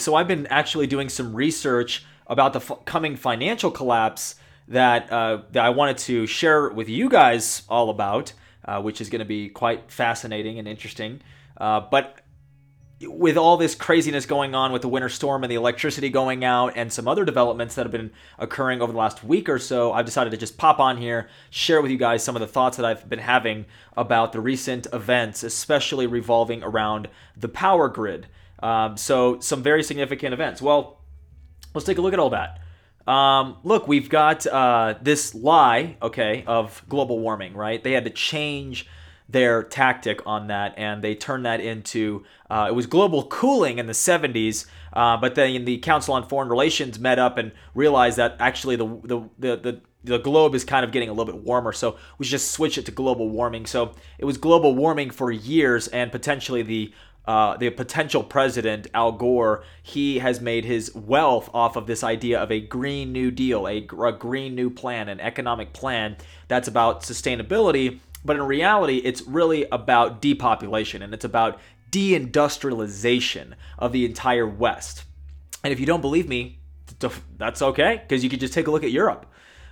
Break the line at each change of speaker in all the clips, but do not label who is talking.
So I've been actually doing some research about the f- coming financial collapse that uh, that I wanted to share with you guys all about, uh, which is going to be quite fascinating and interesting. Uh, but with all this craziness going on with the winter storm and the electricity going out and some other developments that have been occurring over the last week or so, I've decided to just pop on here, share with you guys some of the thoughts that I've been having about the recent events, especially revolving around the power grid. Um, so, some very significant events. Well, let's take a look at all that. Um, look, we've got uh, this lie, okay, of global warming, right? They had to change their tactic on that, and they turned that into uh, it was global cooling in the 70s, uh, but then the Council on Foreign Relations met up and realized that actually the the the, the the globe is kind of getting a little bit warmer, so we should just switch it to global warming. So it was global warming for years, and potentially the uh, the potential president Al Gore, he has made his wealth off of this idea of a green new deal, a, a green new plan, an economic plan that's about sustainability but in reality, it's really about depopulation and it's about deindustrialization of the entire West. And if you don't believe me, that's okay, because you could just take a look at Europe.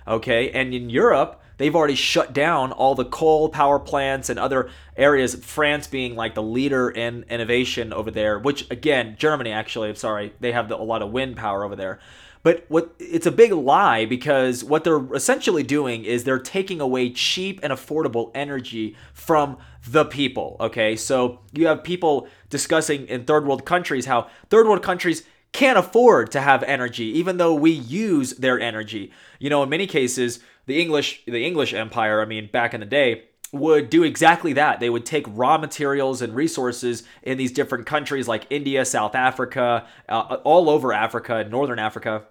Okay, and in Europe, they've already shut down all the coal power plants and other areas. France being like the leader in innovation over there, which again, Germany actually, I'm sorry, they have the, a lot of wind power over there. But what it's a big lie because what they're essentially doing is they're taking away cheap and affordable energy from the people. Okay, so you have people discussing in third world countries how third world countries can't afford to have energy even though we use their energy. You know, in many cases, the English the English empire, I mean, back in the day, would do exactly that. They would take raw materials and resources in these different countries like India, South Africa, uh, all over Africa, Northern Africa,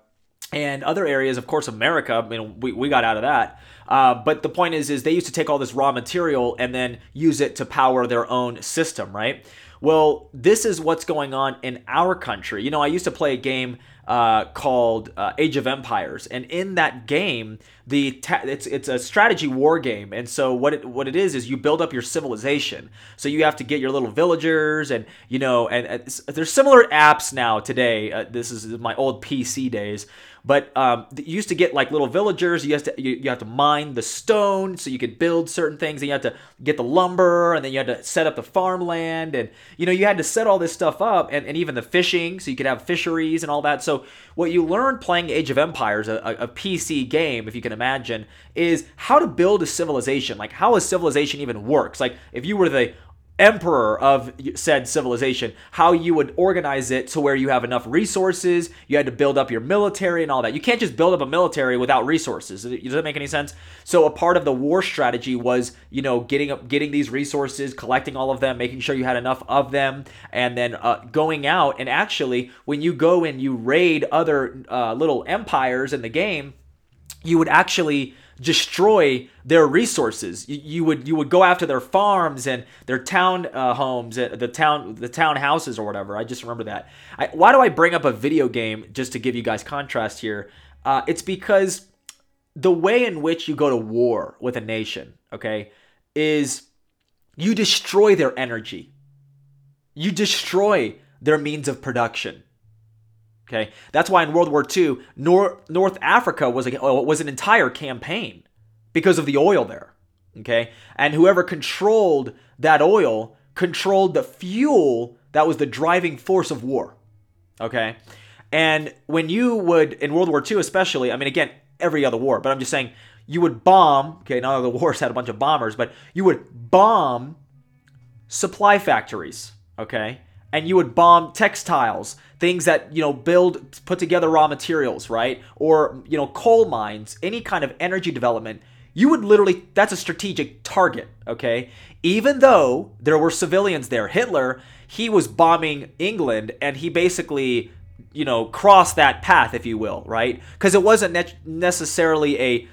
and other areas. Of course, America. I mean, we, we got out of that. Uh, but the point is, is they used to take all this raw material and then use it to power their own system, right? Well, this is what's going on in our country. You know, I used to play a game uh, called uh, Age of Empires, and in that game, the ta- it's it's a strategy war game, and so what it what it is is you build up your civilization. So you have to get your little villagers, and you know, and, and there's similar apps now today. Uh, this is my old PC days but um, you used to get like little villagers. You have to you, you have to mine the stone so you could build certain things. And you had to get the lumber, and then you had to set up the farmland, and you know you had to set all this stuff up, and, and even the fishing, so you could have fisheries and all that. So what you learn playing Age of Empires, a, a PC game, if you can imagine, is how to build a civilization. Like how a civilization even works. Like if you were the emperor of said civilization, how you would organize it to where you have enough resources. You had to build up your military and all that. You can't just build up a military without resources. Does that make any sense? So a part of the war strategy was, you know, getting up, getting these resources, collecting all of them, making sure you had enough of them, and then uh, going out and actually, when you go and you raid other uh, little empires in the game, you would actually destroy their resources. You, you, would you would go after their farms and their town uh, homes, uh, the town the town houses or whatever. I just remember that. I, why do I bring up a video game just to give you guys contrast here? Uh, it's because the way in which you go to war with a nation, okay, is you destroy their energy. You destroy their means of production. Okay, that's why in World War II, North North Africa was a, oh, was an entire campaign because of the oil there. Okay, and whoever controlled that oil controlled the fuel that was the driving force of war. Okay, and when you would in World War II, especially, I mean, again, every other war, but I'm just saying, you would bomb. Okay, none of the wars had a bunch of bombers, but you would bomb supply factories. Okay, and you would bomb textiles things that you know build put together raw materials right? Or you know coal mines any kind of energy development you would literally that's a strategic target okay? Even though there were civilians there hitler he was bombing england and he basically you know crossed that path if you will right? Because it wasn't ne- necessarily a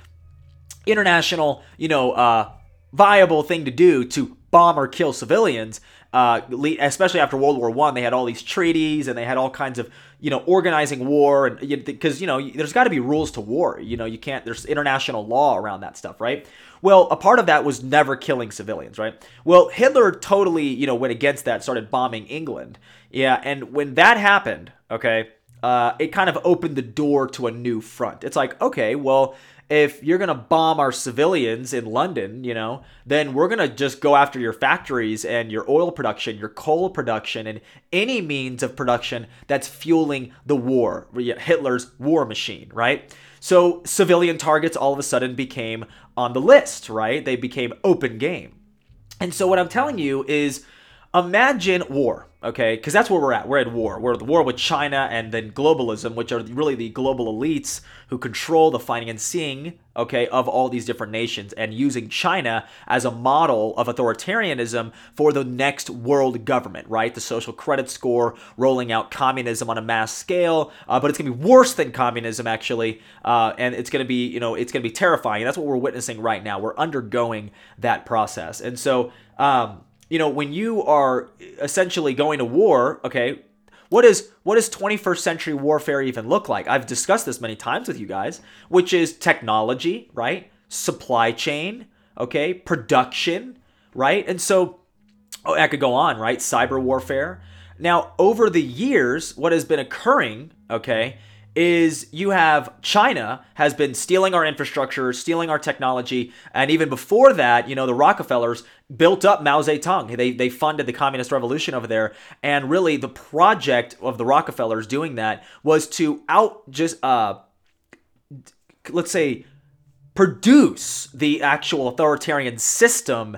international you know uh viable thing to do to bomb or kill civilians uh, especially after World War One, they had all these treaties and they had all kinds of you know organizing war and because you know there's got to be rules to war. You know you can't there's international law around that stuff, right? Well, a part of that was never killing civilians, right? Well, Hitler totally you know went against that, started bombing England, yeah, and when that happened, okay, uh, it kind of opened the door to a new front. It's like, okay, well, if you're going to bomb our civilians in London, you know, then we're going to just go after your factories and your oil production, your coal production, and any means of production that's fueling the war, Hitler's war machine, right? So civilian targets all of a sudden became on the list, right? They became open game. And so what I'm telling you is imagine war, okay? Because that's where we're at. We're at war. We're at war with China and then globalism, which are really the global elites who control the financing, okay, of all these different nations and using China as a model of authoritarianism for the next world government, right? The social credit score, rolling out communism on a mass scale, uh, but it's going to be worse than communism, actually, uh, and it's going to be, you know, it's to be terrifying. That's what we're witnessing right now. We're undergoing that process. And so, um, you know, when you are essentially going to war, okay, what is what does 21st century warfare even look like? I've discussed this many times with you guys, which is technology, right? Supply chain, okay, production, right? And so oh, I could go on, right? Cyber warfare. Now, over the years, what has been occurring, okay, is you have China has been stealing our infrastructure, stealing our technology, and even before that, you know, the Rockefellers built up Mao Zedong. They they funded the communist revolution over there, and really the project of the Rockefellers doing that was to out just uh, let's say produce the actual authoritarian system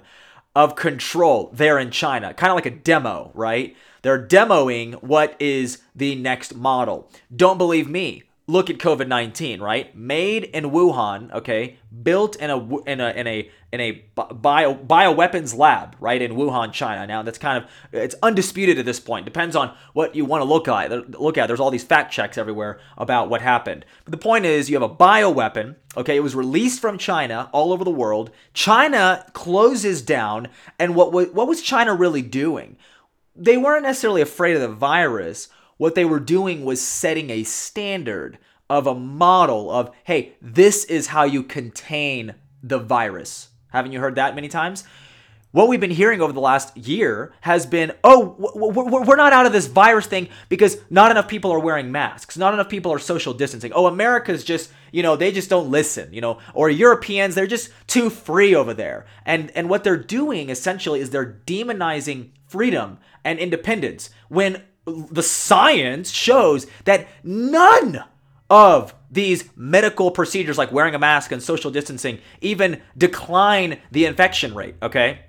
of control there in China, kind of like a demo, right? They're demoing what is the next model. Don't believe me. Look at COVID 19, right? Made in Wuhan, okay? Built in a in a in a in a bio bioweapons lab, right in Wuhan, China. Now that's kind of it's undisputed at this point. Depends on what you want to look at. Look at. There's all these fact checks everywhere about what happened. But the point is, you have a bioweapon. Okay, it was released from China all over the world. China closes down, and what what was China really doing? They weren't necessarily afraid of the virus. What they were doing was setting a standard of a model of, hey, this is how you contain the virus. Haven't you heard that many times? What we've been hearing over the last year has been, oh, we're not out of this virus thing because not enough people are wearing masks. Not enough people are social distancing. Oh, America's just, you know, they just don't listen, you know, or Europeans, they're just too free over there. And and what they're doing essentially is they're demonizing freedom and independence when the science shows that none of these medical procedures like wearing a mask and social distancing even decline the infection rate, okay?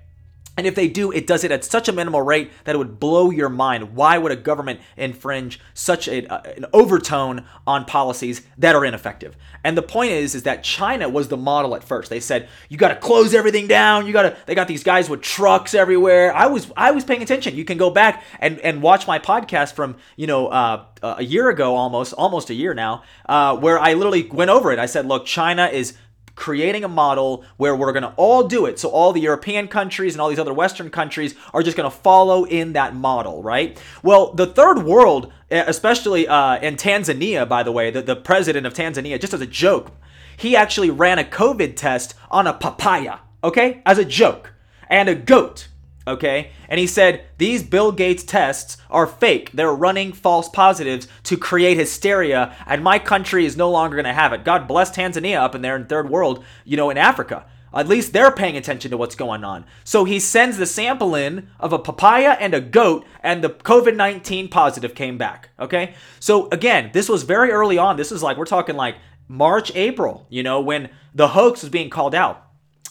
And if they do, it does it at such a minimal rate that it would blow your mind. Why would a government infringe such a, uh, an overtone on policies that are ineffective? And the point is, is that China was the model at first. They said you got to close everything down. You got to. They got these guys with trucks everywhere. I was I was paying attention. You can go back and and watch my podcast from you know uh, a year ago, almost almost a year now, uh, where I literally went over it. I said, look, China is creating a model where we're going to all do it. So all the European countries and all these other Western countries are just going to follow in that model, right? Well, the third world, especially uh, in Tanzania, by the way, the, the president of Tanzania, just as a joke, he actually ran a COVID test on a papaya, okay, as a joke, and a goat okay? And he said, These Bill Gates tests are fake. They're running false positives to create hysteria, and my country is no longer going to have it. God bless Tanzania up in there in third world, you know, in Africa. At least they're paying attention to what's going on. So he sends the sample in of a papaya and a goat, and the COVID 19 positive came back. Okay? So again, this was very early on. This is like, we're talking like March, April, you know, when the hoax was being called out.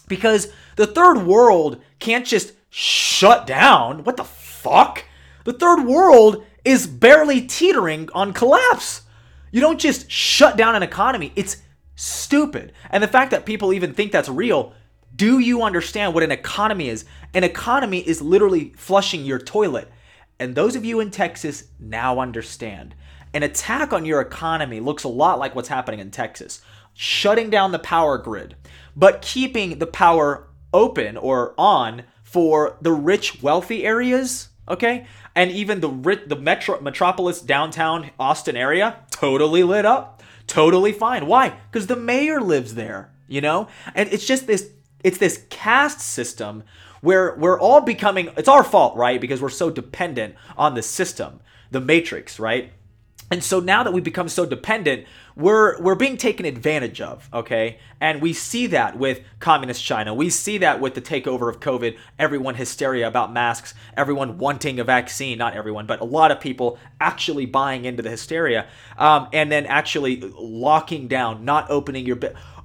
Because the third world can't just shut down. What the fuck? The third world is barely teetering on collapse. You don't just shut down an economy. It's stupid. And the fact that people even think that's real, do you understand what an economy is? An economy is literally flushing your toilet. And those of you in Texas now understand. An attack on your economy looks a lot like what's happening in Texas shutting down the power grid, but keeping the power open or on for the rich, wealthy areas, okay? And even the rich, the metro, metropolis downtown Austin area, totally lit up, totally fine. Why? Because the mayor lives there, you know? And it's just this, it's this caste system where we're all becoming, it's our fault, right? Because we're so dependent on the system, the matrix, right? And so now that we've become so dependent, we're we're being taken advantage of, okay? And we see that with communist China. We see that with the takeover of COVID, everyone hysteria about masks, everyone wanting a vaccine, not everyone, but a lot of people actually buying into the hysteria. Um, and then actually locking down, not opening your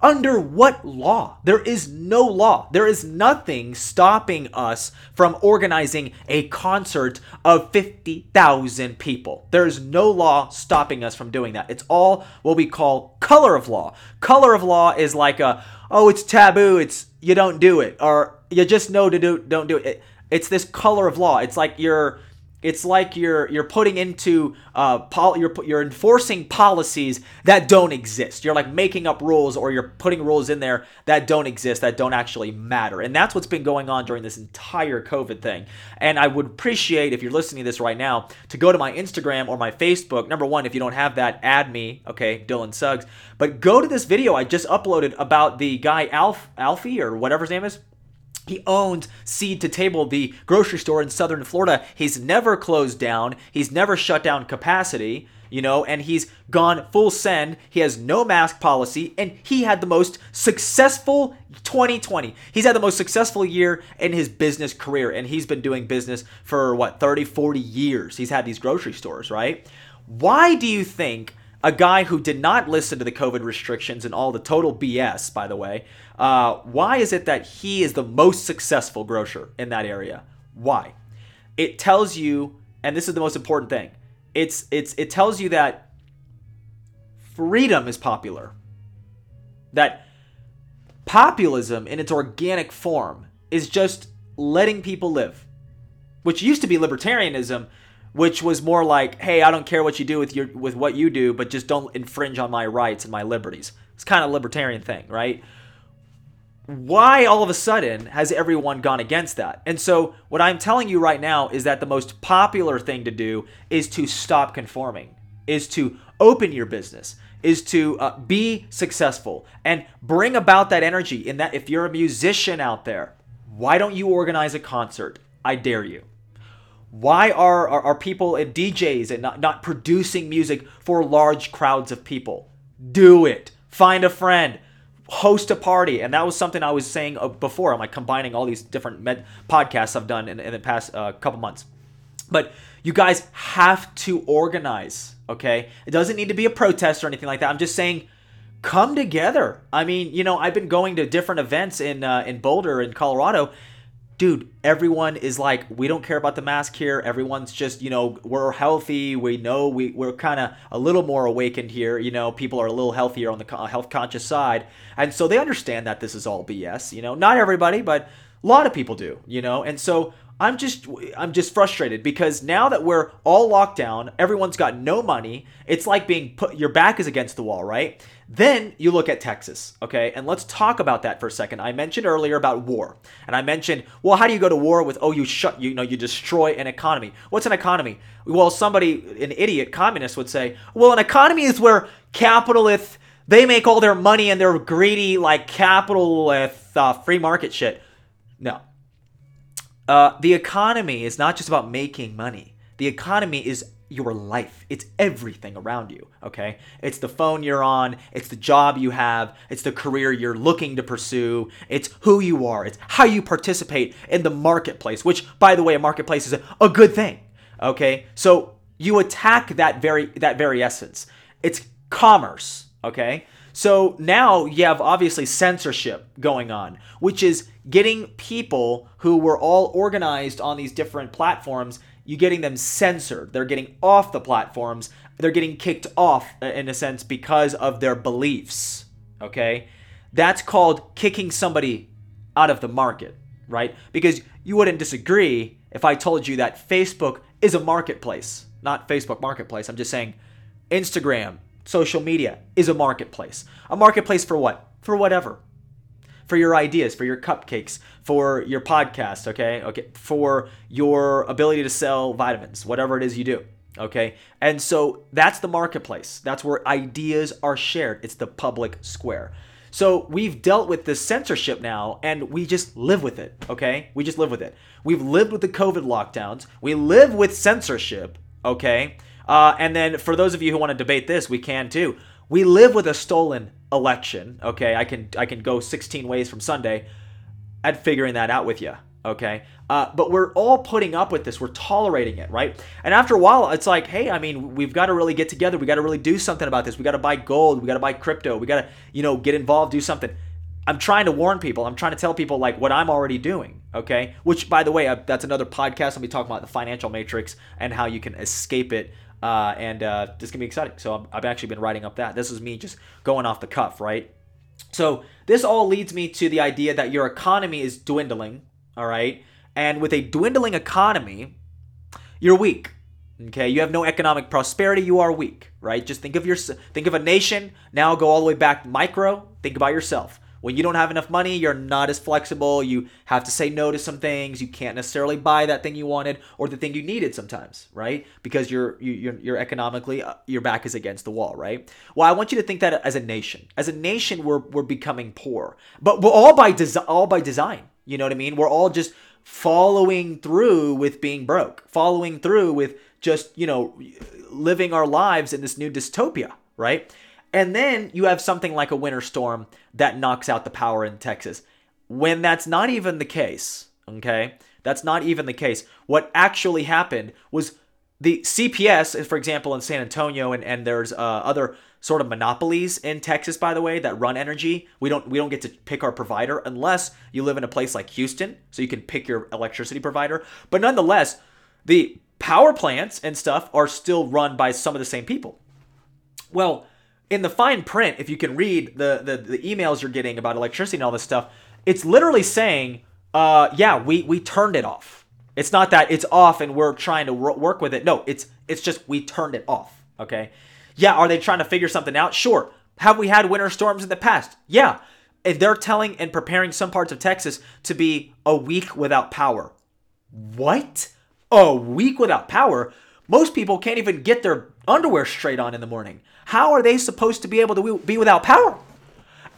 under what law? There is no law. There is nothing stopping us from organizing a concert of 50,000 people. There is no law stopping us from doing that. It's all what we call color of law. Color of law is like a, oh, it's taboo, it's you don't do it, or you just know to do don't do it. It's this color of law. It's like you're it's like you're you're putting into uh, pol- you're you're enforcing policies that don't exist. You're like making up rules, or you're putting rules in there that don't exist, that don't actually matter. And that's what's been going on during this entire COVID thing. And I would appreciate if you're listening to this right now to go to my Instagram or my Facebook. Number one, if you don't have that, add me. Okay, Dylan Suggs. But go to this video I just uploaded about the guy Alf Alfie or whatever his name is he owns Seed to Table, the grocery store in southern Florida. He's never closed down. He's never shut down capacity, you know, and he's gone full send. He has no mask policy, and he had the most successful 2020. He's had the most successful year in his business career, and he's been doing business for what, 30, 40 years. He's had these grocery stores, right? Why do you think a guy who did not listen to the COVID restrictions and all the total BS, by the way, uh, why is it that he is the most successful grocer in that area? Why? It tells you, and this is the most important thing. It's it's it tells you that freedom is popular. That populism in its organic form is just letting people live, which used to be libertarianism, which was more like, "Hey, I don't care what you do with your with what you do, but just don't infringe on my rights and my liberties." It's kind of libertarian thing, right? why all of a sudden has everyone gone against that? And so, what I'm telling you right now is that the most popular thing to do is to stop conforming, is to open your business, is to uh, be successful and bring about that energy. In that, if you're a musician out there, why don't you organize a concert? I dare you. Why are, are, are people at DJs and not, not producing music for large crowds of people? Do it. Find a friend. Host a party. And that was something i was saying uh, before. I'm like combining all these different med- podcasts i've done in, in the past uh, couple months. But you guys have to organize okay? It doesn't need to be a protest or anything like that. I'm just saying come together. I mean you know i've been going to different events in uh, in boulder in colorado dude, everyone is like, we don't care about the mask here. Everyone's just, you know, we're healthy. We know we, we're kind of a little more awakened here. You know, people are a little healthier on the health conscious side. And so they understand that this is all BS. You know, not everybody, but a lot of people do, you know. And so I'm just I'm just frustrated because now that we're all locked down, everyone's got no money. It's like being put your back is against the wall, right? Then you look at Texas, okay? And let's talk about that for a second. I mentioned earlier about war. And I mentioned, well, how do you go to war with oh you shut you know you destroy an economy. What's an economy? Well, somebody an idiot communist would say, well, an economy is where capitalists they make all their money and they're greedy like capitalist uh, free market shit. No, uh, the economy is not just about making money. The economy is your life. It's everything around you, okay? It's the phone you're on, it's the job you have, it's the career you're looking to pursue, it's who you are, it's how you participate in the marketplace, which by the way, a marketplace is a, a good thing, okay? So you attack that very that very essence. It's commerce, okay? So now you have obviously censorship going on, which is getting people who were all organized on these different platforms, you getting them censored. They're getting off the platforms. They're getting kicked off uh, in a sense because of their beliefs. Okay? That's called kicking somebody out of the market, right? Because you wouldn't disagree if I told you that Facebook is a marketplace. Not Facebook marketplace. I'm just saying Instagram, social media is a marketplace. A marketplace for what? For whatever. For your ideas, for your cupcakes, for your podcast, okay? Okay, for your ability to sell vitamins, whatever it is you do. Okay? And so that's the marketplace. That's where ideas are shared. It's the public square. So we've dealt with this censorship now and we just live with it, okay? We just live with it. We've lived with the COVID lockdowns. We live with censorship, okay? Uh, and then for those of you who want to debate this, we can too. We live with a stolen election. Okay, I can I can go 16 ways from Sunday at figuring that out with you. Okay, uh, but we're all putting up with this. We're tolerating it, right? And after a while, it's like, hey, I mean, we've got to really get together. We got to really do something about this. We got to buy gold. We got to buy crypto. We got to, you know, get involved, do something. I'm trying to warn people. I'm trying to tell people like what I'm already doing. Okay, which by the way, uh, that's another podcast. I'll be talking about the financial matrix and how you can escape it. Uh, and uh, this can be exciting. So i I've actually been writing up that. This is me just going off the cuff, right? So this all leads me to the idea that your economy is dwindling. All right, and with a dwindling economy, you're weak. Okay, you have no economic prosperity. You are weak, right? Just think of your think of a nation. Now go all the way back micro. Think about yourself. When you don't have enough money, you're not as flexible. You have to say no to some things. You can't necessarily buy that thing you wanted or the thing you needed sometimes, right? Because you're you, you're, you're economically uh, your back is against the wall, right? Well, I want you to think that as a nation. As a nation, we're we're becoming poor, but we're all by design. All by design. You know what I mean? We're all just following through with being broke, following through with just you know living our lives in this new dystopia, right? And then you have something like a winter storm that knocks out the power in Texas. When that's not even the case, okay? That's not even the case. What actually happened was the CPS, for example, in San Antonio, and, and there's uh, other sort of monopolies in Texas, by the way, that run energy. We don't we don't get to pick our provider unless you live in a place like Houston, so you can pick your electricity provider. But nonetheless, the power plants and stuff are still run by some of the same people. Well, in the fine print, if you can read the, the, the emails you're getting about electricity and all this stuff, it's literally saying, uh, yeah, we, we turned it off. It's not that it's off and we're trying to work with it. No, it's it's just we turned it off. Okay. Yeah, are they trying to figure something out? Sure. Have we had winter storms in the past? Yeah. And they're telling and preparing some parts of Texas to be a week without power. What? A week without power? Most people can't even get their underwear straight on in the morning. How are they supposed to be able to be without power?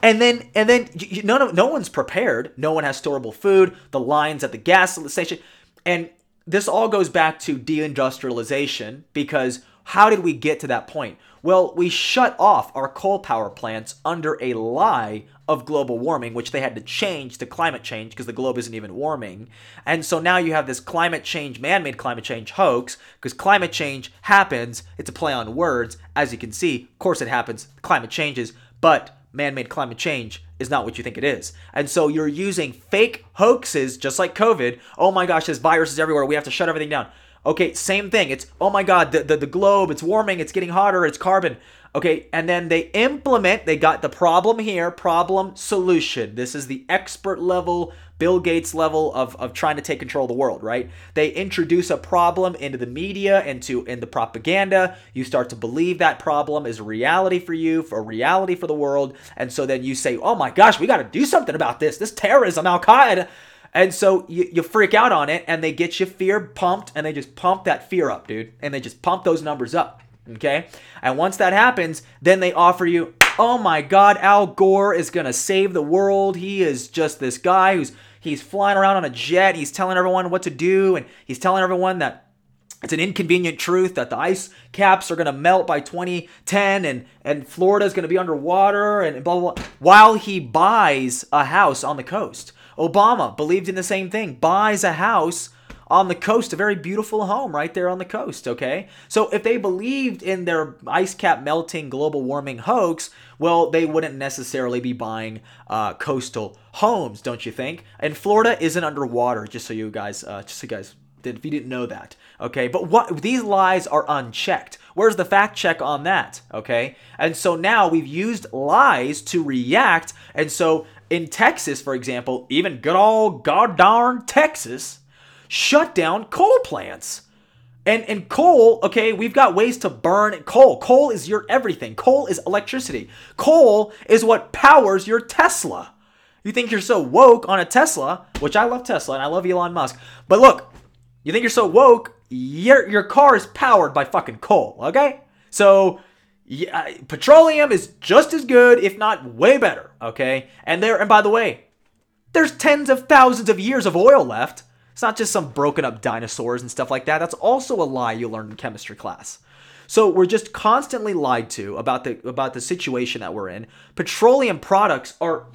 And then, and then, none of, no one's prepared. No one has storable food. The lines at the gas station, and this all goes back to deindustrialization because how did we get to that point? Well, we shut off our coal power plants under a lie of global warming, which they had to change to climate change because the globe isn't even warming. And so now you have this climate change, man made climate change hoax because climate change happens. It's a play on words. As you can see, of course it happens. Climate changes, but man made climate change is not what you think it is. And so you're using fake hoaxes just like COVID. Oh my gosh, this virus is everywhere. We have to shut everything down. Okay, same thing. It's, oh my God, the, the, the globe, it's warming, it's getting hotter, it's carbon. Okay, and then they implement, they got the problem here, problem solution. This is the expert level, Bill Gates level of, of trying to take control of the world, right? They introduce a problem into the media, into in the propaganda. You start to believe that problem is reality for you, for reality for the world. And so then you say, oh my gosh, we got to do something about this. This terrorism, Al Qaeda. And so you, you freak out on it and they get you fear pumped and they just pump that fear up, dude. And they just pump those numbers up. Okay? And once that happens, then they offer you, oh my God, Al Gore is gonna save the world. He is just this guy who's he's flying around on a jet. He's telling everyone what to do, and he's telling everyone that it's an inconvenient truth that the ice caps are going to melt by 2010 and, and Florida is going to be underwater and blah, blah, blah, while he buys a house on the coast. Obama believed in the same thing, buys a house on the coast, a very beautiful home right there on the coast, okay? So if they believed in their ice cap melting global warming hoax, well, they wouldn't necessarily be buying uh, coastal homes, don't you think? And Florida isn't underwater, just so you guys, uh, just so you guys if you didn't know that. Okay, but what these lies are unchecked. Where's the fact check on that? Okay, and so now we've used lies to react, and so in Texas, for example, even good old god darn Texas shut down coal plants. And and coal, okay, we've got ways to burn coal. Coal is your everything. Coal is electricity. Coal is what powers your Tesla. You think you're so woke on a Tesla, which I love Tesla and I love Elon Musk. But look, you think you're so woke, your your car is powered by fucking coal, okay? So yeah, petroleum is just as good, if not way better. Okay, and there, and by the way, there's tens of thousands of years of oil left. It's not just some broken up dinosaurs and stuff like that. That's also a lie you learned in chemistry class. So we're just constantly lied to about the about the situation that we're in. Petroleum products are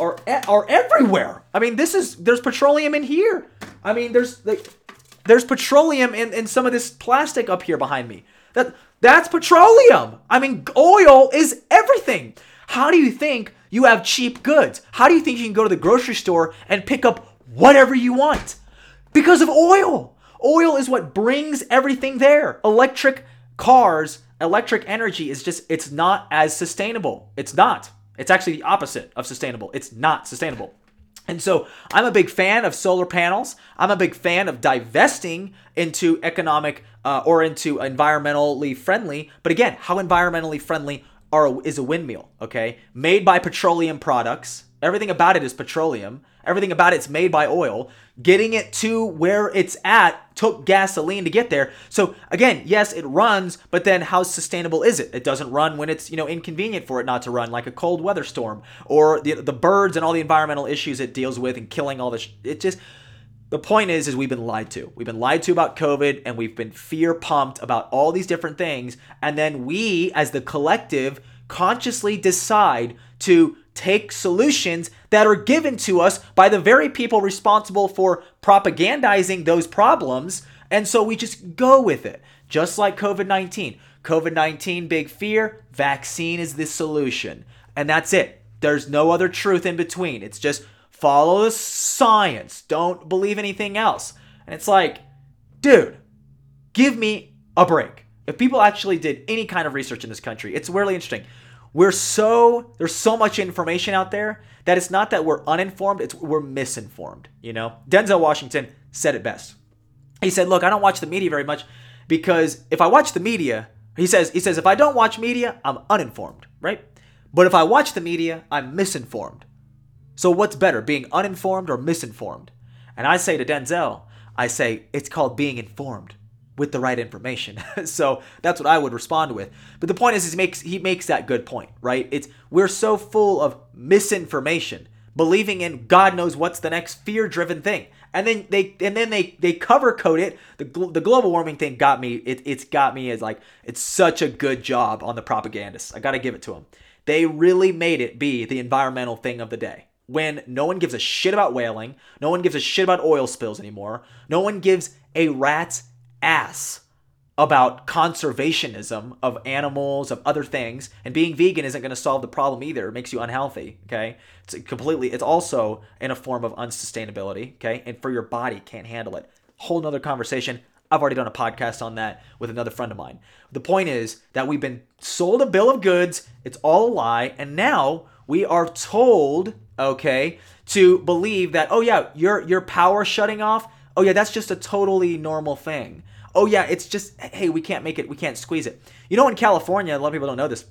are are everywhere. I mean, this is there's petroleum in here. I mean, there's like there's petroleum in, in some of this plastic up here behind me. That that's petroleum. I mean, oil is everything. How do you think you have cheap goods? How do you think you can go to the grocery store and pick up whatever you want? Because of oil. Oil is what brings everything there. Electric cars, electric energy is just it's not as sustainable. It's not. It's actually the opposite of sustainable. It's not sustainable. And so I'm a big fan of solar panels. I'm a big fan of divesting into economic uh, or into environmentally friendly. But again, how environmentally friendly are is a windmill? Okay, made by petroleum products. Everything about it is petroleum. Everything about it's made by oil. Getting it to where it's at took gasoline to get there. So again, yes, it runs, but then how sustainable is it? It doesn't run when it's, you know, inconvenient for it not to run like a cold weather storm or the the birds and all the environmental issues it deals with and killing all this it just the point is is we've been lied to. We've been lied to about COVID and we've been fear pumped about all these different things and then we as the collective consciously decide to take solutions that are given to us by the very people responsible for propagandizing those problems. And so we just go with it, just like COVID 19. COVID 19, big fear, vaccine is the solution. And that's it. There's no other truth in between. It's just follow the science, don't believe anything else. And it's like, dude, give me a break. If people actually did any kind of research in this country, it's really interesting we're so there's so much information out there that it's not that we're uninformed it's we're misinformed you know? Denzel washington said it best. He said look i don't watch the media very much because if i watch the media he says he says if i don't watch media i'm uninformed right? But if i watch the media i'm misinformed. So what's better being uninformed or misinformed? And i say to denzel i say it's called being informed with the right information. so that's what I would respond with. But the point is, is he makes he makes that good point, right? It's we're so full of misinformation, believing in God knows what's the next fear-driven thing, and then they and then they they cover code it. The the global warming thing got me. It it's got me as like it's such a good job on the propagandists. I got to give it to them. They really made it be the environmental thing of the day when no one gives a shit about whaling, no one gives a shit about oil spills anymore, no one gives a rat's ass about conservationism of animals, of other things, and being vegan isn't going to solve the problem either. It makes you unhealthy, okay? It's completely, it's also in a form of unsustainability, okay? And for your body, can't handle it. Whole nother conversation. I've already done a podcast on that with another friend of mine. The point is that we've been sold a bill of goods, it's all a lie, and now we are told, okay, to believe that, oh yeah, your your power shutting off, oh yeah, that's just a totally normal thing oh yeah, it's just hey, we can't make it, we can't squeeze it. You know, in California, a lot of people don't know this.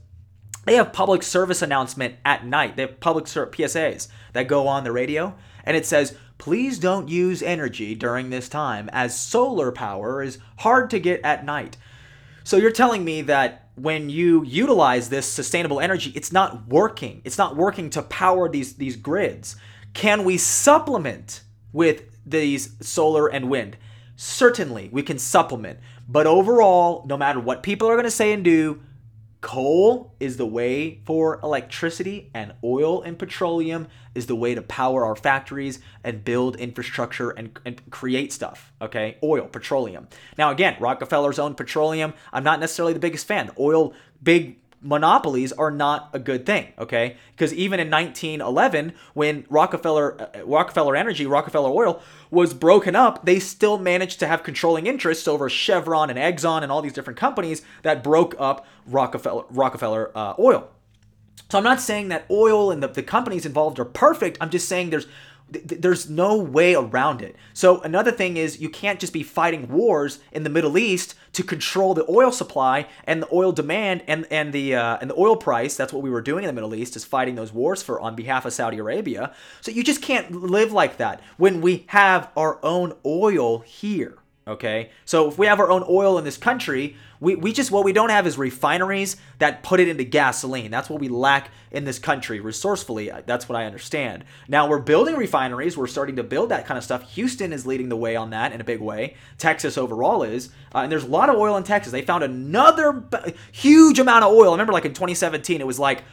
They have public service announcement at night. They have public ser- PSAs that go on the radio, and it says, "Please don't use energy during this time, as solar power is hard to get at night." So you're telling me that when you utilize this sustainable energy, it's not working. It's not working to power these these grids. Can we supplement with these solar and wind? Certainly, we can supplement. But overall, no matter what people are going to say and do, coal is the way for electricity, and oil and petroleum is the way to power our factories and build infrastructure and, and create stuff. Okay, oil, petroleum. Now, again, Rockefeller's own petroleum. I'm not necessarily the biggest fan. Oil, big monopolies are not a good thing, okay? Because even in 1911, when Rockefeller uh, Rockefeller Energy, Rockefeller Oil was broken up, they still managed to have controlling interests over Chevron and Exxon and all these different companies that broke up Rockefeller Rockefeller uh, Oil. So I'm not saying that oil and the, the companies involved are perfect. I'm just saying there's there's no way around it. So another thing is you can't just be fighting wars in the Middle East to control the oil supply and the oil demand and and the uh, and the oil price. That's what we were doing in the Middle East is fighting those wars for on behalf of Saudi Arabia. So you just can't live like that when we have our own oil here. Okay, so if we have our own oil in this country, we, we just what we don't have is refineries that put it into gasoline. That's what we lack in this country resourcefully. That's what I understand. Now we're building refineries. We're starting to build that kind of stuff. Houston is leading the way on that in a big way. Texas overall is, uh, and there's a lot of oil in Texas. They found another b- huge amount of oil. I remember like in 2017, it was like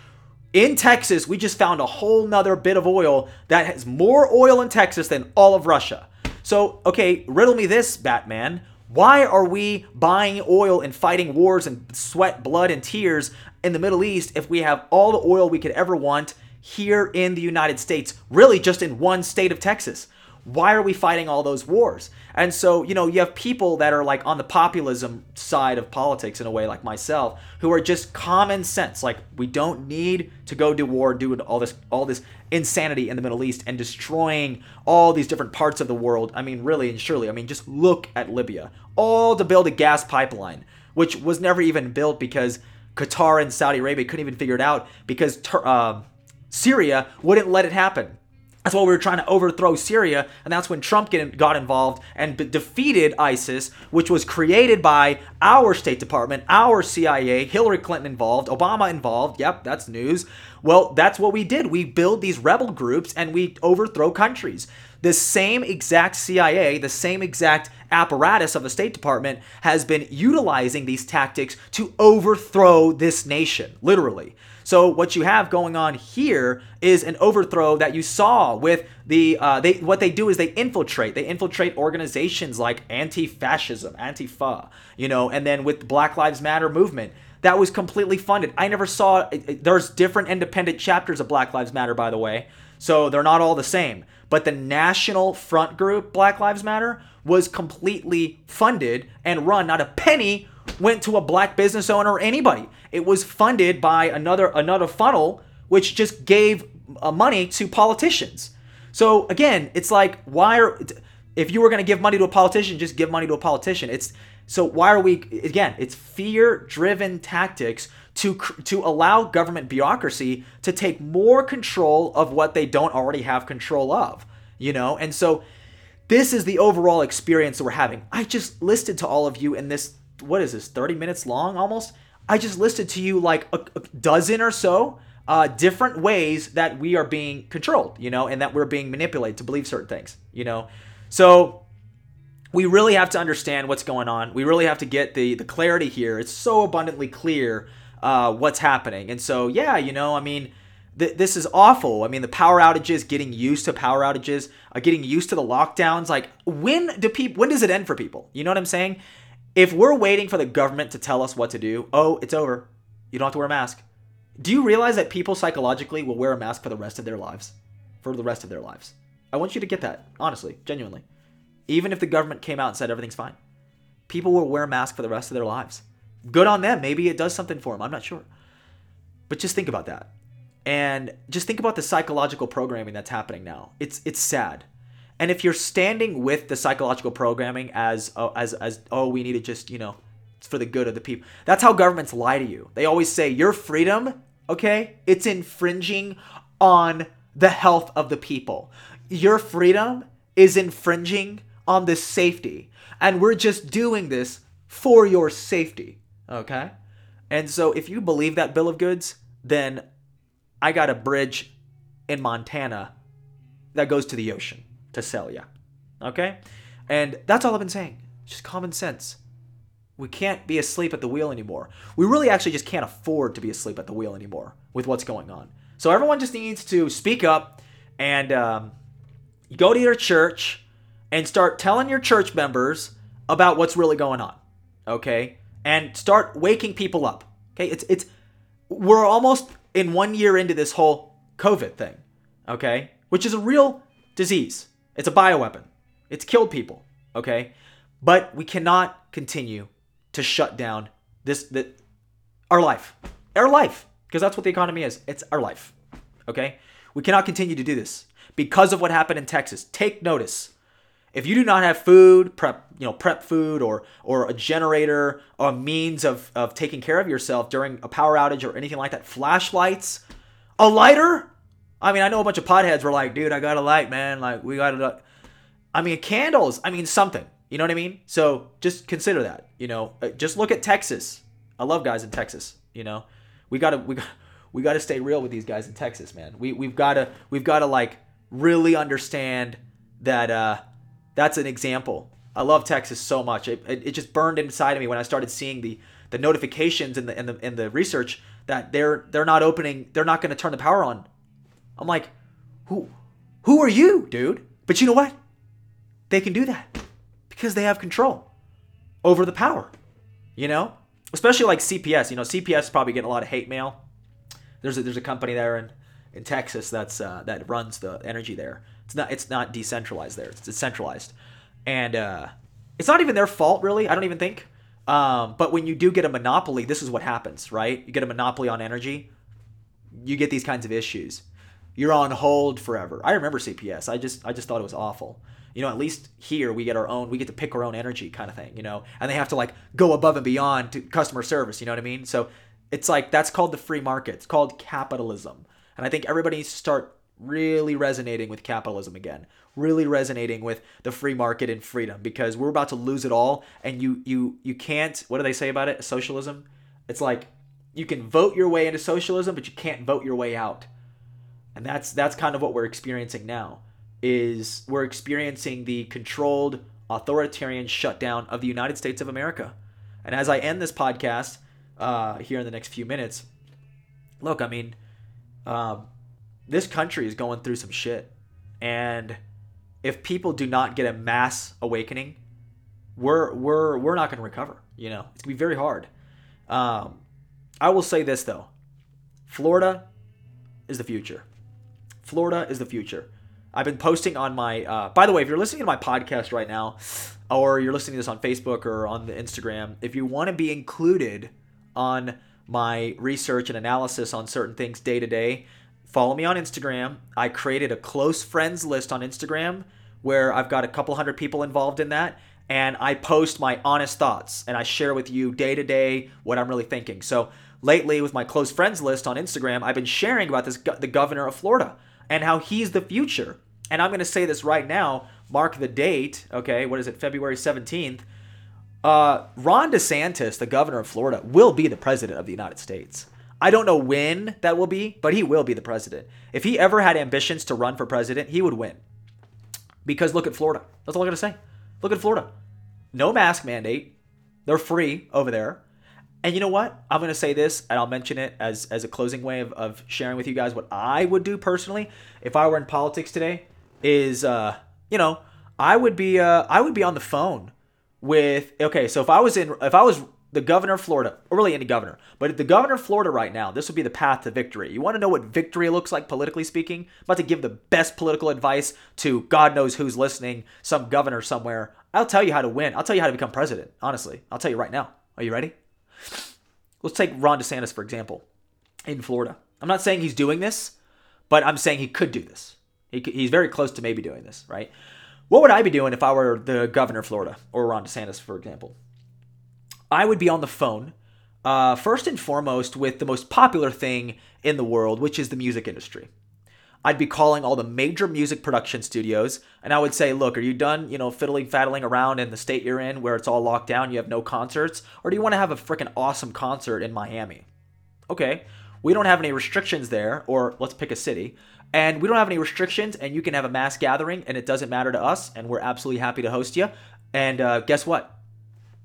in Texas, we just found a whole nother bit of oil that has more oil in Texas than all of Russia. So, okay, riddle me this, Batman. Why are we buying oil and fighting wars and sweat, blood, and tears in the Middle East if we have all the oil we could ever want here in the United States, really just in one state of Texas? Why are we fighting all those wars? And so, you know, you have people that are like on the populism side of politics in a way, like myself, who are just common sense. Like, we don't need to go to war, do all this, all this insanity in the Middle East and destroying all these different parts of the world. I mean, really and surely, I mean, just look at Libya. All to build a gas pipeline, which was never even built because Qatar and Saudi Arabia couldn't even figure it out because uh, Syria wouldn't let it happen. That's why we were trying to overthrow Syria, and that's when Trump got involved and b- defeated ISIS, which was created by our State Department, our CIA, Hillary Clinton involved, Obama involved. Yep, that's news. Well, that's what we did. We build these rebel groups and we overthrow countries. The same exact CIA, the same exact apparatus of the State Department has been utilizing these tactics to overthrow this nation, literally. So what you have going on here is an overthrow that you saw with the uh, they what they do is they infiltrate. They infiltrate organizations like anti-fascism, Antifa, you know, and then with Black Lives Matter movement that was completely funded. I never saw there's different independent chapters of Black Lives Matter by the way. So they're not all the same. But the national front group Black Lives Matter was completely funded and run not a penny went to a black business owner or anybody. It was funded by another another funnel which just gave uh, money to politicians. So again, it's like why are if you were going to give money to a politician, just give money to a politician. It's so why are we again? It's fear-driven tactics to to allow government bureaucracy to take more control of what they don't already have control of. You know, and so this is the overall experience that we're having. I just listed to all of you in this what is this 30 minutes long almost i just listed to you like a, a dozen or so uh, different ways that we are being controlled you know and that we're being manipulated to believe certain things you know so we really have to understand what's going on we really have to get the the clarity here it's so abundantly clear uh, what's happening and so yeah you know i mean this is awful. I mean, the power outages, getting used to power outages, uh, getting used to the lockdowns. Like, when do people? When does it end for people? You know what I'm saying? If we're waiting for the government to tell us what to do, oh, it's over. You don't have to wear a mask. Do you realize that people psychologically will wear a mask for the rest of their lives? For the rest of their lives. I want you to get that, honestly, genuinely. Even if the government came out and said everything's fine, people will wear a mask for the rest of their lives. Good on them. Maybe it does something for them. I'm not sure. But just think about that. And just think about the psychological programming that's happening now. It's it's sad. And if you're standing with the psychological programming as uh, as as oh we need to just you know it's for the good of the people. That's how governments lie to you. They always say your freedom, okay, it's infringing on the health of the people. Your freedom is infringing on the safety. And we're just doing this for your safety, okay? And so if you believe that bill of goods, then I got a bridge in Montana that goes to the ocean to sell you. Okay? And that's all I've been saying. Just common sense. We can't be asleep at the wheel anymore. We really actually just can't afford to be asleep at the wheel anymore with what's going on. So everyone just needs to speak up and um, go to your church and start telling your church members about what's really going on. Okay? And start waking people up. Okay? It's it's we're almost in one year into this whole COVID thing. Okay? Which is a real disease. It's a bioweapon. It's killed people, okay? But we cannot continue to shut down this the, our life. Our life, because that's what the economy is. It's our life. Okay? We cannot continue to do this because of what happened in Texas. Take notice. If you do not have food, prep, you know, prep food or or a generator or a means of, of taking care of yourself during a power outage or anything like that, flashlights, a lighter, I mean, I know a bunch of potheads were like, dude, I got a light, man. Like, we got to. I mean, candles. I mean, something. You know what I mean? So just consider that. You know, uh, just look at Texas. I love guys in Texas. You know, we gotta we gotta, we gotta stay real with these guys in Texas, man. We we've gotta we've gotta like really understand that uh, that's an example. I love Texas so much. It, it, it just burned inside of me when I started seeing the the notifications in the in the in the research that they're they're not opening. They're not going to turn the power on. I'm like, who who are you, dude? But you know what? They can do that because they have control over the power. You know, especially like CPS. You know, CPS is probably getting a lot of hate mail. There's a, there's a company there in in Texas that's uh, that runs the energy there. It's not it's not decentralized there. It's decentralized, and uh, it's not even their fault really. I don't even think. Um, but when you do get a monopoly, this is what happens, right? You get a monopoly on energy, you get these kinds of issues. You're on hold forever. I remember CPS. I just I just thought it was awful. You know, at least here we get our own, we get to pick our own energy kind of thing, you know, and they have to like go above and beyond to customer service, you know what I mean? So it's like that's called the free market. It's called capitalism. And I think everybody needs to start really resonating with capitalism again really resonating with the free market and freedom because we're about to lose it all and you you you can't what do they say about it socialism it's like you can vote your way into socialism but you can't vote your way out and that's that's kind of what we're experiencing now is we're experiencing the controlled authoritarian shutdown of the United States of America and as I end this podcast uh, here in the next few minutes look I mean um, this country is going through some shit. And if people do not get a mass awakening, we're we're we're not going to recover. You know, it's gonna be very hard. Um, I will say this though, Florida is the future. Florida is the future. I've been posting on my. Uh, by the way, if you're listening to my podcast right now, or you're listening to this on Facebook or on the Instagram, if you want to be included on my research and analysis on certain things day to day, follow me on Instagram. I created a close friends list on Instagram where I've got a couple hundred people involved in that. And I post my honest thoughts and I share with you day to day what I'm really thinking. So lately, with my close friends list on Instagram, I've been sharing about this the governor of Florida and how he's the future. And I'm going to say this right now. Mark the date. Okay, what is it? February 17th. Uh, Ron DeSantis, the governor of Florida, will be the president of the United States. I don't know when that will be, but he will be the president. If he ever had ambitions to run for president, he would win. Because look at Florida. That's all I got to say. Look at Florida. No mask mandate. They're free over there. And you know what? I'm to say this, and I'll mention it as, as a closing way of, of sharing with you guys what I would do personally if I were in politics today. Is uh, you know, I would be uh, I would be on the phone with okay. So if I was in if I was the governor of Florida, or really any governor, but the governor of Florida right now, this would be the path to victory. You want to know what victory looks like politically speaking? I'm about to give the best political advice to God knows who's listening, some governor somewhere. I'll tell you how to win. I'll tell you how to become president, honestly. I'll tell you right now. Are you ready? Let's take Ron DeSantis, for example, in Florida. I'm not saying he's doing this, but I'm saying he could do this. He, he's very close to maybe doing this, right? What would I be doing if I were the governor of Florida or Ron DeSantis, for example? I would be on the phone, uh, first and foremost, with the most popular thing in the world, which is the music industry. I'd be calling all the major music production studios, and I would say, "Look, are you done, you know, fiddling, faddling around in the state you're in, where it's all locked down, you have no concerts, or do you want to have a freaking awesome concert in Miami?" Okay, we don't have any restrictions there, or let's pick a city, and we don't have any restrictions, and you can have a mass gathering, and it doesn't matter to us, and we're absolutely happy to host you. And uh, guess what?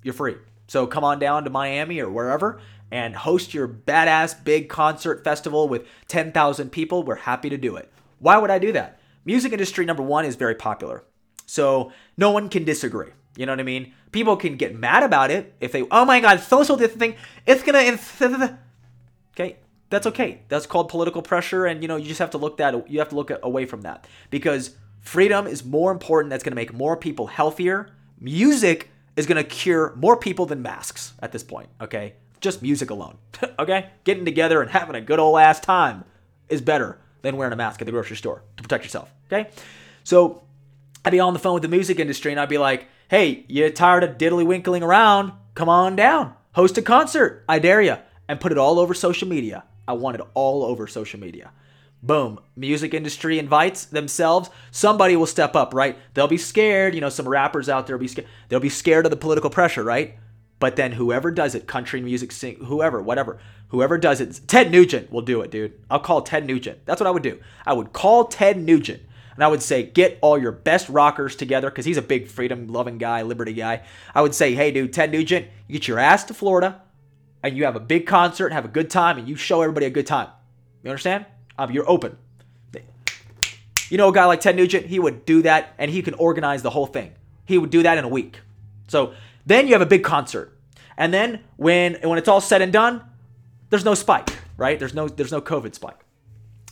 You're free. So come on down to Miami or wherever and host your badass big concert festival with 10,000 people. We're happy to do it. Why would I do that? Music industry number 1 is very popular. So no one can disagree. You know what I mean? People can get mad about it if they, oh my God, social distancing, it's gonna, okay, that's okay. That's called political pressure, and you know you just have to look that you have to look away from that because freedom is more important. That's gonna make more people healthier. Music is to cure more people than masks at this point, okay? Just music alone, okay? Getting together and having a good old ass time is better than wearing a mask at the grocery store to protect yourself, okay? So I'd be on the phone with the music industry and I'd be like, hey, you tired of diddly winkling around? Come on down. Host a concert. I dare you. And put it all over social media. I want it all over social media. Boom. Music industry invites themselves. Somebody will step up, right? They'll be scared. You know, some rappers out there will be scared. They'll be scared of the political pressure, right? But then whoever does it, country music, sing, whoever, whatever, whoever does it, Ted Nugent will do it, dude. I'll call Ted Nugent. That's what I would do. I would call Ted Nugent and I would say, get all your best rockers together because he's a big freedom loving guy, liberty guy. I would say, hey, dude, Ted Nugent, you get your ass to Florida and you have a big concert and have a good time and you show everybody a good time. You understand? Um, you're open. You know, a guy like Ted Nugent, he would do that and he can organize the whole thing. He would do that in a week. So then you have a big concert. And then when when it's all said and done, there's no spike, right? There's no there's no COVID spike.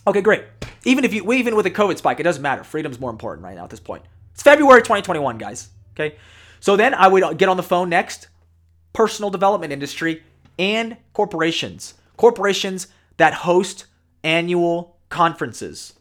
Okay, great. Even if you even with a COVID spike, it doesn't matter. Freedom's more important right now at this point. It's February 2021, guys. Okay. So then I would get on the phone next, personal development industry and corporations. Corporations that host annual conferences.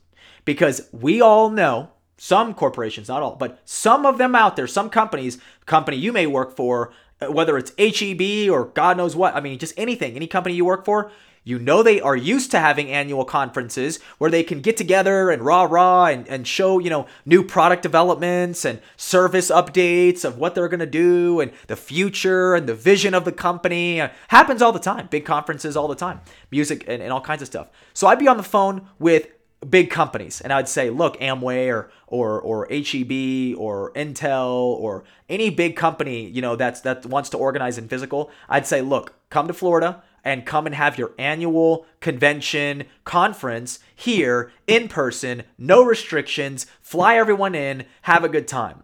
Because we all know some corporations, not all, but some of them out there, some companies, company you may work for, whether it's HEB or God knows what, I mean, just anything, any company you work for, you know they are used to having annual conferences where they can get together and rah rah and, and show, you know, new product developments and service updates of what they're gonna do and the future and the vision of the company. Uh, happens all the time. Big conferences all the time. Music and, and all kinds of stuff. So I'd be on the phone with big companies and I'd say, look, Amway or or or HEB or Intel or any big company, you know, that's that wants to organize in physical, I'd say, look, come to Florida and come and have your annual convention conference here in person, no restrictions, fly everyone in, have a good time.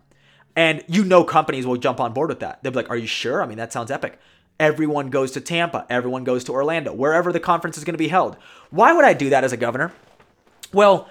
And you know companies will jump on board with that. They'll be like, "Are you sure? I mean, that sounds epic." Everyone goes to Tampa, everyone goes to Orlando, wherever the conference is going to be held. Why would I do that as a governor? Well,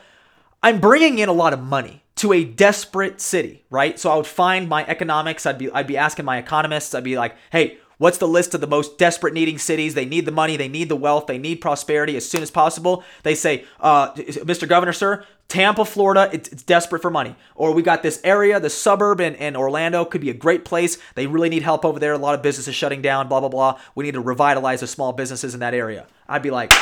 I'm bringing in a lot of money to a desperate city, right? So I would find my economics, I'd be I'd be asking my economists, I'd be like, "Hey, What's the list of the most desperate needing cities? They need the money, they need the wealth, they need prosperity as soon as possible. They say, uh, Mr. Governor, sir, Tampa, Florida, it's, it's, desperate for money. Or we got this area, the suburb in, in Orlando could be a great place. They really need help over there. A lot of businesses shutting down, blah, blah, blah. We need to revitalize the small businesses in that area. I'd be like,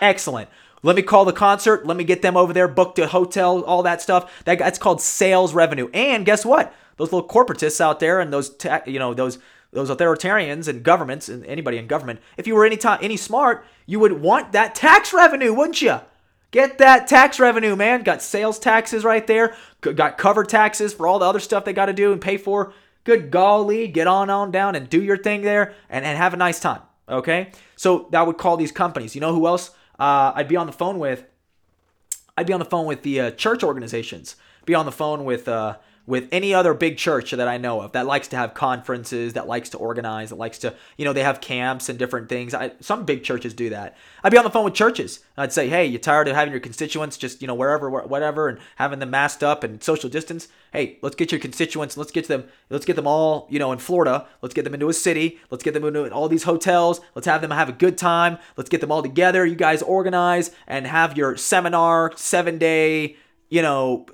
excellent. Let me call the concert. Let me get them over there, booked a hotel, all that stuff. That, that's called sales revenue. And guess what? Those little corporatists out there and those, you know, those those authoritarians and governments and anybody in government, if you were any time any smart, you would want that tax revenue, wouldn't you? Get that tax revenue, man. Got sales taxes right there. Got cover taxes for all the other stuff they got to do and pay for. Good golly, get on on down and do your thing there and, and have a nice time. Okay, so that would call these companies. You know who else? Uh, I'd be on the phone with. I'd be on the phone with the uh, church organizations. Be on the phone with. Uh, with any other big church that I know of that likes to have conferences, that likes to organize, that likes to, you know, they have camps and different things. I, some big churches do that. I'd be on the phone with churches. I'd say, hey, you're tired of having your constituents just, you know, wherever, whatever, and having them masked up and social distance? Hey, let's get your constituents, let's get them, let's get them all, you know, in Florida. Let's get them into a city. Let's get them into all these hotels. Let's have them have a good time. Let's get them all together. You guys organize and have your seminar, seven day, you know,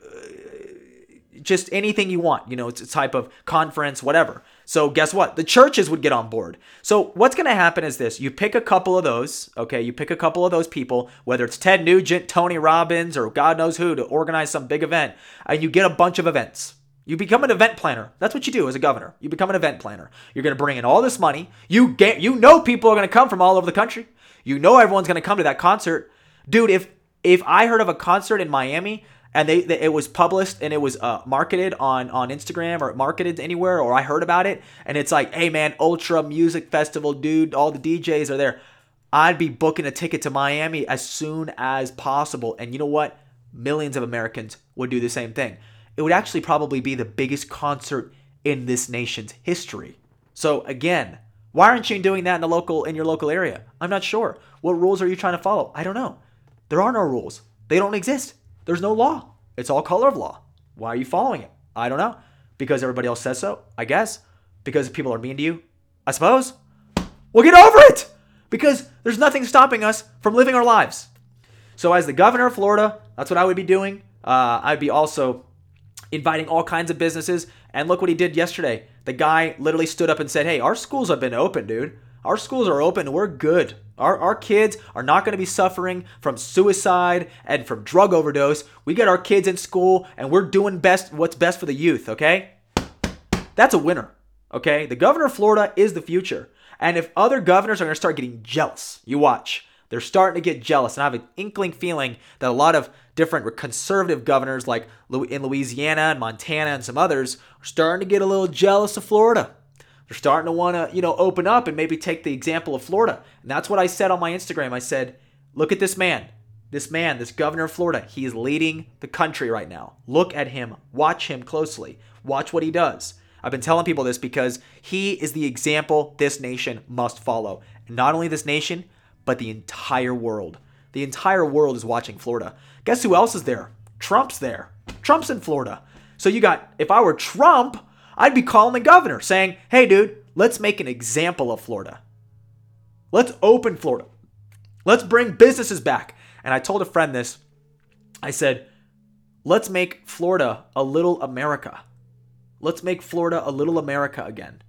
just anything you want. You know, it's a type of conference, whatever. So guess what? The churches would get on board. So what's going to happen is this: you pick a couple of those, okay? You pick a couple of those people, whether it's Ted Nugent, Tony Robbins, or God knows who, to organize some big event, and you get a bunch of events. You become an event planner. That's what you do as a governor. You become an event planner. You're going to bring in all this money. You get, you know, people are going to come from all over the country. You know, everyone's going to come to that concert, dude. If if I heard of a concert in Miami and they, they, it was published and it was uh, marketed on on Instagram or marketed anywhere or I heard about it. And it's like hey man ultra music festival dude all the DJs are there. I'd be booking a ticket to Miami as soon as possible. And you know what? Millions of Americans would do the same thing. It would actually probably be the biggest concert in this nation's history. So again why aren't you doing that in the local in your local area? I'm not sure. What rules are you trying to follow? I don't know. There are no rules. They don't exist there's no law. It's all color of law. Why are you following it? I don't know. Because everybody else says so, I guess. Because people are mean to you, I suppose. We'll get over it! Because there's nothing stopping us from living our lives. So, as the governor of Florida, that's what I would be doing. Uh, I'd be also inviting all kinds of businesses. And look what he did yesterday. The guy literally stood up and said, Hey, our schools have been open, dude. Our schools are open. We're good. Our, our kids are not going to be suffering from suicide and from drug overdose. We get our kids in school and we're doing best what's best for the youth, okay? That's a winner, okay? The governor of Florida is the future. And if other governors are going to start getting jealous, you watch. They're starting to get jealous. And I have an inkling feeling that a lot of different conservative governors, like in Louisiana and Montana and some others, are starting to get a little jealous of Florida. They're starting to want to, you know, open up and maybe take the example of Florida. And that's what I said on my Instagram. I said, look at this man. This man, this governor of Florida, he is leading the country right now. Look at him. Watch him closely. Watch what he does. I've been telling people this because he is the example this nation must follow. And not only this nation, but the entire world. The entire world is watching Florida. Guess who else is there? Trump's there. Trump's in Florida. So you got, if I were Trump, I'd be calling the governor saying, hey, dude, let's make an example of Florida. Let's open Florida. Let's bring businesses back. And I told a friend this. I said, let's make Florida a little America. Let's make Florida a little America again.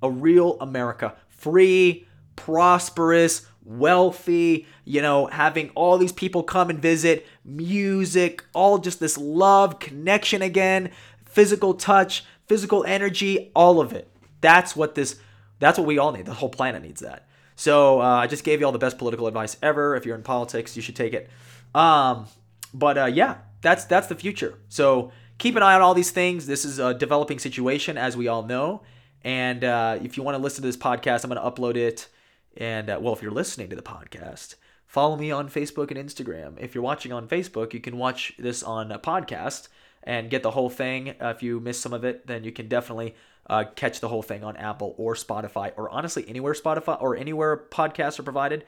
A real America. Free, prosperous, wealthy, you know, having all these people come and visit, music, all just this love, connection again, physical touch, physical energy, all of it. That's what this that's what we all need. The whole planet needs that. So uh, I just gave you all the best political advice ever. If you're in politics, you should take it. Um, but uh, yeah, that's that's the future. So keep an eye on all these things. This is a developing situation, as we all know. And uh, if you want to listen to this podcast, I'm going to upload it and uh, well, if you're listening to the podcast, follow me on Facebook and Instagram. If you're watching on Facebook, you can watch this on a podcast and get the whole thing. Uh, if you miss some of it, then you can definitely uh, catch the whole thing on Apple or Spotify, or honestly anywhere Spotify or anywhere podcasts are provided.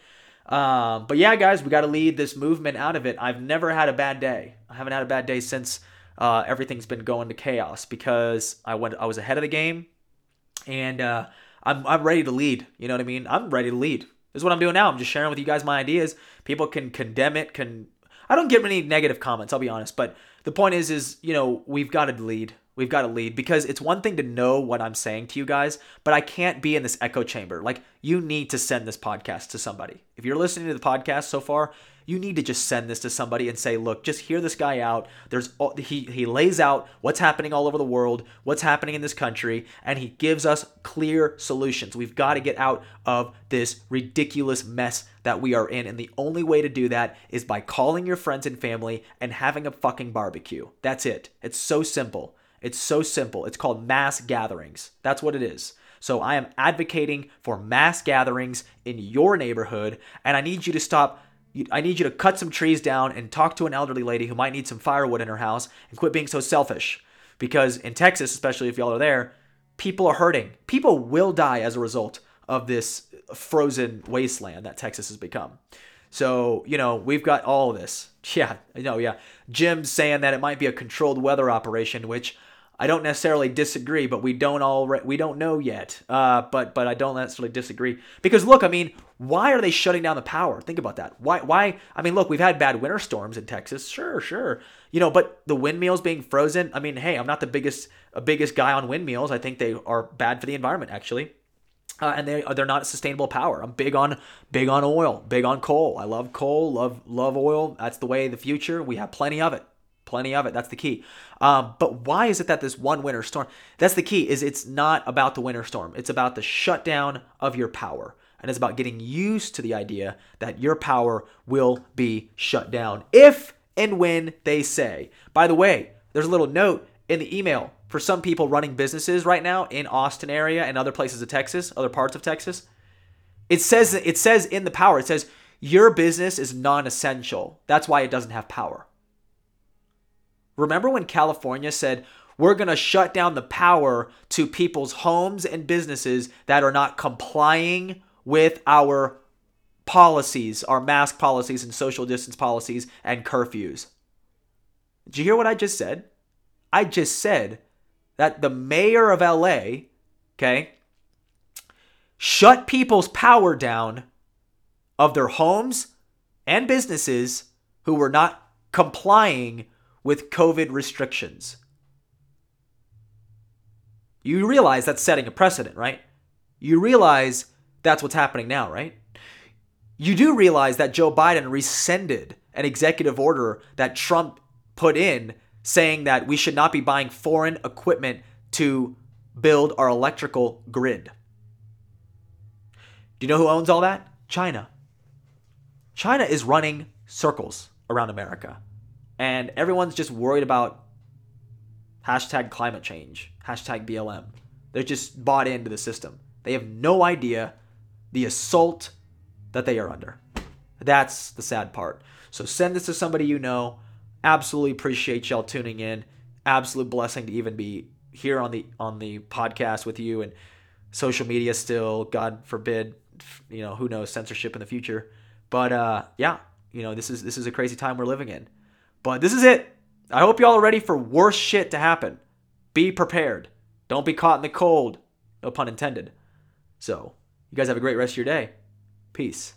Um, but yeah, guys, we got to lead this movement out of it. I've never had a bad day. I haven't had a bad day since uh, everything's been going to chaos because I went. I was ahead of the game, and uh, I'm I'm ready to lead. You know what I mean? I'm ready to lead. This is what I'm doing now. I'm just sharing with you guys my ideas. People can condemn it. Can I don't get many negative comments. I'll be honest, but the point is, is you know we've got to lead. We've got to lead because it's one thing to know what I'm saying to you guys, but I can't be in this echo chamber. Like you need to send this podcast to somebody. If you're listening to the podcast so far, you need to just send this to somebody and say, look, just hear this guy out. There's he he lays out what's happening all over the world, what's happening in this country, and he gives us clear solutions. We've got to get out of this ridiculous mess that we are in, and the only way to do that is by calling your friends and family and having a fucking barbecue. That's it. It's so simple. It's so simple. It's called mass gatherings. That's what it is. So I am advocating for mass gatherings in your neighborhood, and I need you to stop I need you to cut some trees down and talk to an elderly lady who might need some firewood in her house and quit being so selfish. Because in Texas, especially if y'all are there, people are hurting. People will die as a result of this frozen wasteland that Texas has become. So, you know, we've got all this. Yeah, know, yeah. Jim's saying that it might be a controlled weather operation, which I don't necessarily disagree, but we don't all re- we don't know yet. Uh, but but I don't necessarily disagree because look, I mean, why are they shutting down the power? Think about that. Why why? I mean, look, we've had bad winter storms in Texas, sure, sure, you know, but the windmills being frozen. I mean, hey, I'm not the biggest biggest guy on windmills. I think they are bad for the environment, actually. Uh, and they they're not sustainable power. I'm big on big on oil, big on coal. I love coal, love love oil. That's the way of the future. We have plenty of it plenty of it. That's the key. Um, but why is it that this one winter storm that's the key is it's not about the winter storm. It's about the shutdown of your power. And it's about getting used to the idea that your power will be shut down. If and when they say. By the way there's a little note in the email for some people running businesses right now in austin area and other places of texas other parts of texas. It says it says in the power it says your business is non-essential. That's why it doesn't have power Remember when California said, we're going to shut down the power to people's homes and businesses that are not complying with our policies, our mask policies and social distance policies and curfews. Did you hear what I just said? I just said that the mayor of LA, okay, shut people's power down of their homes and businesses who were not complying with COVID restrictions. You realize that's setting a precedent, right? You realize that's what's happening now, right? you do realize that Joe Biden rescinded an executive order that Trump put in saying that we should not be buying foreign equipment to build our electrical grid. Do you know who owns all that? China. China is running circles around America. And everyone's just worried about hashtag climate change, hashtag BLM. They're just bought into the system. They have no idea the assault that they are under. That's the sad part. So send this to somebody you know. Absolutely appreciate y'all tuning in. Absolute blessing to even be here on the on the podcast with you and social media still. God forbid, you know, who knows censorship in the future. But uh, yeah, you know, this is this is a crazy time we're living in. But this is it. I hope y'all are ready for worse shit to happen. Be prepared. Don't be caught in the cold. No pun intended. So, you guys have a great rest of your day. Peace.